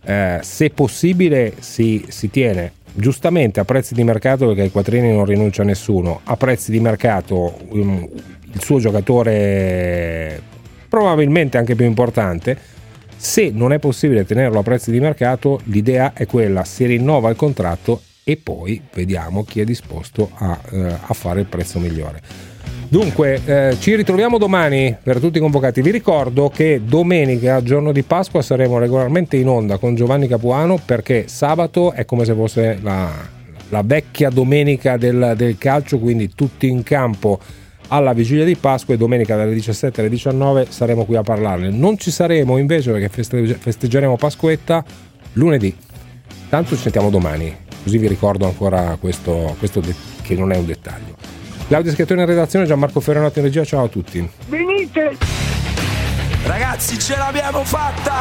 eh, se possibile si, si, tiene giustamente a prezzi di mercato perché ai quattrini non rinuncia nessuno a prezzi di mercato il suo giocatore probabilmente anche più importante se non è possibile tenerlo a prezzi di mercato l'idea è quella si rinnova il contratto e poi vediamo chi è disposto a, uh, a fare il prezzo migliore Dunque, eh, ci ritroviamo domani per tutti i convocati. Vi ricordo che domenica, giorno di Pasqua, saremo regolarmente in onda con Giovanni Capuano perché sabato è come se fosse la, la vecchia domenica del, del calcio, quindi tutti in campo alla vigilia di Pasqua e domenica dalle 17 alle 19 saremo qui a parlarne. Non ci saremo invece perché feste- festeggeremo Pasquetta lunedì. Tanto ci sentiamo domani, così vi ricordo ancora questo, questo de- che non è un dettaglio. Claudio Schiattone in redazione, Gianmarco Ferranotti in regia, ciao a tutti. Venite! Ragazzi, ce l'abbiamo fatta!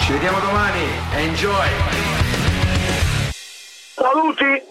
Ci vediamo domani, enjoy! Saluti!